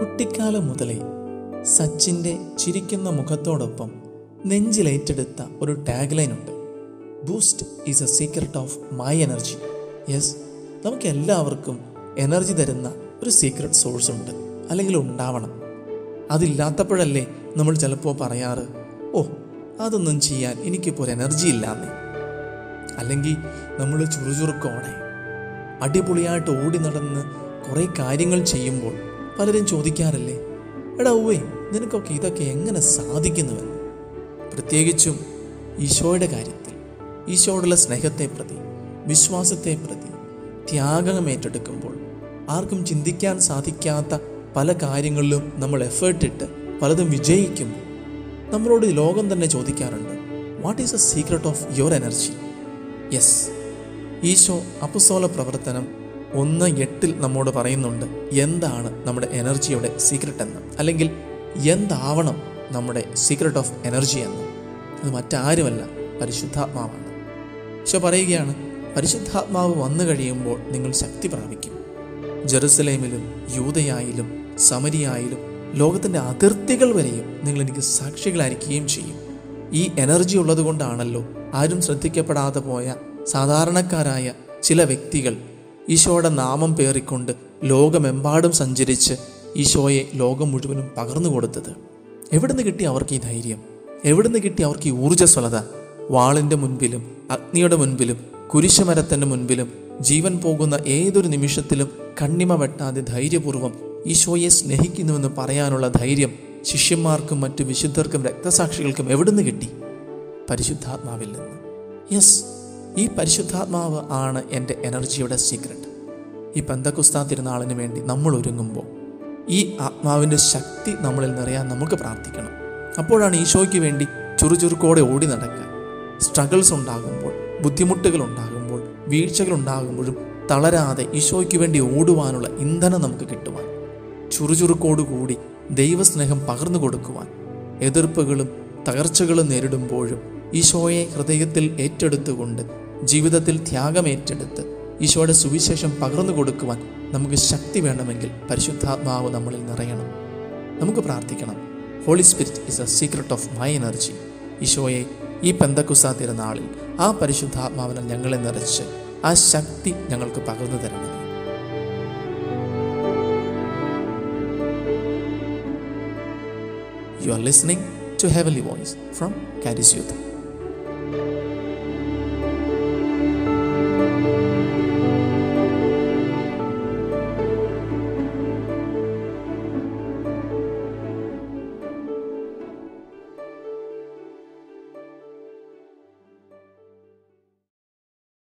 കുട്ടിക്കാലം മുതലേ സച്ചിന്റെ ചിരിക്കുന്ന മുഖത്തോടൊപ്പം നെഞ്ചിലേറ്റെടുത്ത ഒരു ടാഗ് ലൈൻ ഉണ്ട് boost is a secret of my energy. Yes നമുക്ക് എല്ലാവർക്കും എനർജി തരുന്ന ഒരു സീക്രട്ട് സോഴ്സ് ഉണ്ട്. അല്ലെങ്കിൽ ഉണ്ടാവണം. അതില്ലാത്തപ്പോഴല്ലേ നമ്മൾ ചിലപ്പോൾ പറയാറ് ഓ അതൊന്നും ചെയ്യാൻ എനിക്കിപ്പോൾ ഒരു എനർജി ഇല്ലാന്നേ. അല്ലെങ്കിൽ നമ്മൾ ചുറുചുറുക്കോടെ അടിപൊളിയായിട്ട് ഓടി നടന്ന് കുറേ കാര്യങ്ങൾ ചെയ്യുമ്പോൾ പലരും ചോദിക്കാറില്ലേ എടാ ഉവേ നിനക്കൊക്കെ ഇതൊക്കെ എങ്ങനെ സാധിക്കുന്നുവെന്ന്? പ്രത്യേകിച്ചും ഈശോയുടെ കാര്യത്തിൽ ഈശോയോടുള്ള സ്നേഹത്തെ പ്രതി വിശ്വാസത്തെ പ്രതി ത്യാഗം ഏറ്റെടുക്കുമ്പോൾ ആർക്കും ചിന്തിക്കാൻ സാധിക്കാത്ത പല കാര്യങ്ങളിലും നമ്മൾ എഫേർട്ട് ഇട്ട് പലതും വിജയിക്കുമ്പോൾ നമ്മളോട് ലോകം തന്നെ ചോദിക്കാറുണ്ട് what is a secret of your energy yes Isho അപ്പുസോല പ്രവർത്തനം ഒന്ന് എട്ടിൽ നമ്മോട് പറയുന്നുണ്ട് എന്താണ് നമ്മുടെ എനർജിയുടെ സീക്രട്ട് എന്ന്? അല്ലെങ്കിൽ എന്താവണം നമ്മുടെ സീക്രട്ട് ഓഫ് എനർജി എന്ന്? അത് മറ്റാരുമല്ല പരിശുദ്ധാത്മാവാണ്. പക്ഷെ പറയുകയാണ് പരിശുദ്ധാത്മാവ് വന്നു കഴിയുമ്പോൾ നിങ്ങൾ ശക്തി പ്രാപിക്കും. ജെറുസലേമിലും യൂതയായാലും സമരിയായാലും ലോകത്തിന്റെ അതിർത്തികൾ വരെയും നിങ്ങൾ എനിക്ക് സാക്ഷികളായിരിക്കുകയും ചെയ്യും. ഈ എനർജി ഉള്ളതുകൊണ്ടാണല്ലോ ആരും ശ്രദ്ധിക്കപ്പെടാതെ പോയ സാധാരണക്കാരായ ചില വ്യക്തികൾ ഈശോയുടെ നാമം പേറിക്കൊണ്ട് ലോകമെമ്പാടും സഞ്ചരിച്ച് ഈശോയെ ലോകം മുഴുവനും പകർന്നു കൊടുത്തത്. എവിടുന്ന് കിട്ടി അവർക്ക് ഈ ധൈര്യം? എവിടുന്ന് കിട്ടി അവർക്ക് ഈ ഊർജസ്വലത? വാളിന്റെ മുൻപിലും അഗ്നിയുടെ മുൻപിലും കുരിശുമരത്തിന്റെ മുൻപിലും ജീവൻ പോകുന്ന ഏതൊരു നിമിഷത്തിലും കണ്ണിമ വെട്ടാതെ ധൈര്യപൂർവം ഈശോയെ സ്നേഹിക്കുന്നുവെന്ന് പറയാനുള്ള ധൈര്യം ശിഷ്യന്മാർക്കും മറ്റു വിശുദ്ധർക്കും രക്തസാക്ഷികൾക്കും എവിടുന്ന് കിട്ടി? പരിശുദ്ധാത്മാവിൽ നിന്ന്. യെസ് ഈ പരിശുദ്ധാത്മാവ് ആണ് എന്റെ എനർജിയുടെ സീക്രട്ട് ഈ പെന്തക്കുസ്താ തിരുനാളിന് വേണ്ടി നമ്മൾ ഒരുങ്ങുമ്പോൾ ഈ ആത്മാവിന്റെ ശക്തി നമ്മളിൽ നിറയാൻ നമുക്ക് പ്രാർത്ഥിക്കണം. അപ്പോഴാണ് ഈശോയ്ക്ക് വേണ്ടി ചുറുചുറുക്കോടെ ഓടി നടക്കാൻ സ്ട്രഗിൾസ് ഉണ്ടാകുമ്പോൾ ബുദ്ധിമുട്ടുകൾ ഉണ്ടാകുമ്പോൾ വീഴ്ചകൾ ഉണ്ടാകുമ്പോഴും തളരാതെ ഈശോയ്ക്ക് വേണ്ടി ഓടുവാനുള്ള ഇന്ധനം നമുക്ക് കിട്ടുവാൻ ചുറുചുറുക്കോടുകൂടി ദൈവസ്നേഹം പകർന്നു കൊടുക്കുവാൻ എതിർപ്പുകളും തകർച്ചകളും നേരിടുമ്പോഴും ഈശോയെ ഹൃദയത്തിൽ ഏറ്റെടുത്തുകൊണ്ട് ജീവിതത്തിൽ ത്യാഗമേറ്റെടുത്ത് ഈശോയുടെ സുവിശേഷം പകർന്നു കൊടുക്കുവാൻ നമുക്ക് ശക്തി വേണമെങ്കിൽ പരിശുദ്ധാത്മാവ് നമ്മളിൽ നിറയണം. നമുക്ക് പ്രാർത്ഥിക്കണം. Holy spirit is a secret of my energy ഈശോയെ ഈ പെന്തക്കുസ തിരുനാളിൽ ആ പരിശുദ്ധാത്മാവിനെ ഞങ്ങളെ നിറച്ച് ആ ശക്തി ഞങ്ങൾക്ക് പകർന്നു തരണമേ. You are listening to Heavenly voice from Charis Youth.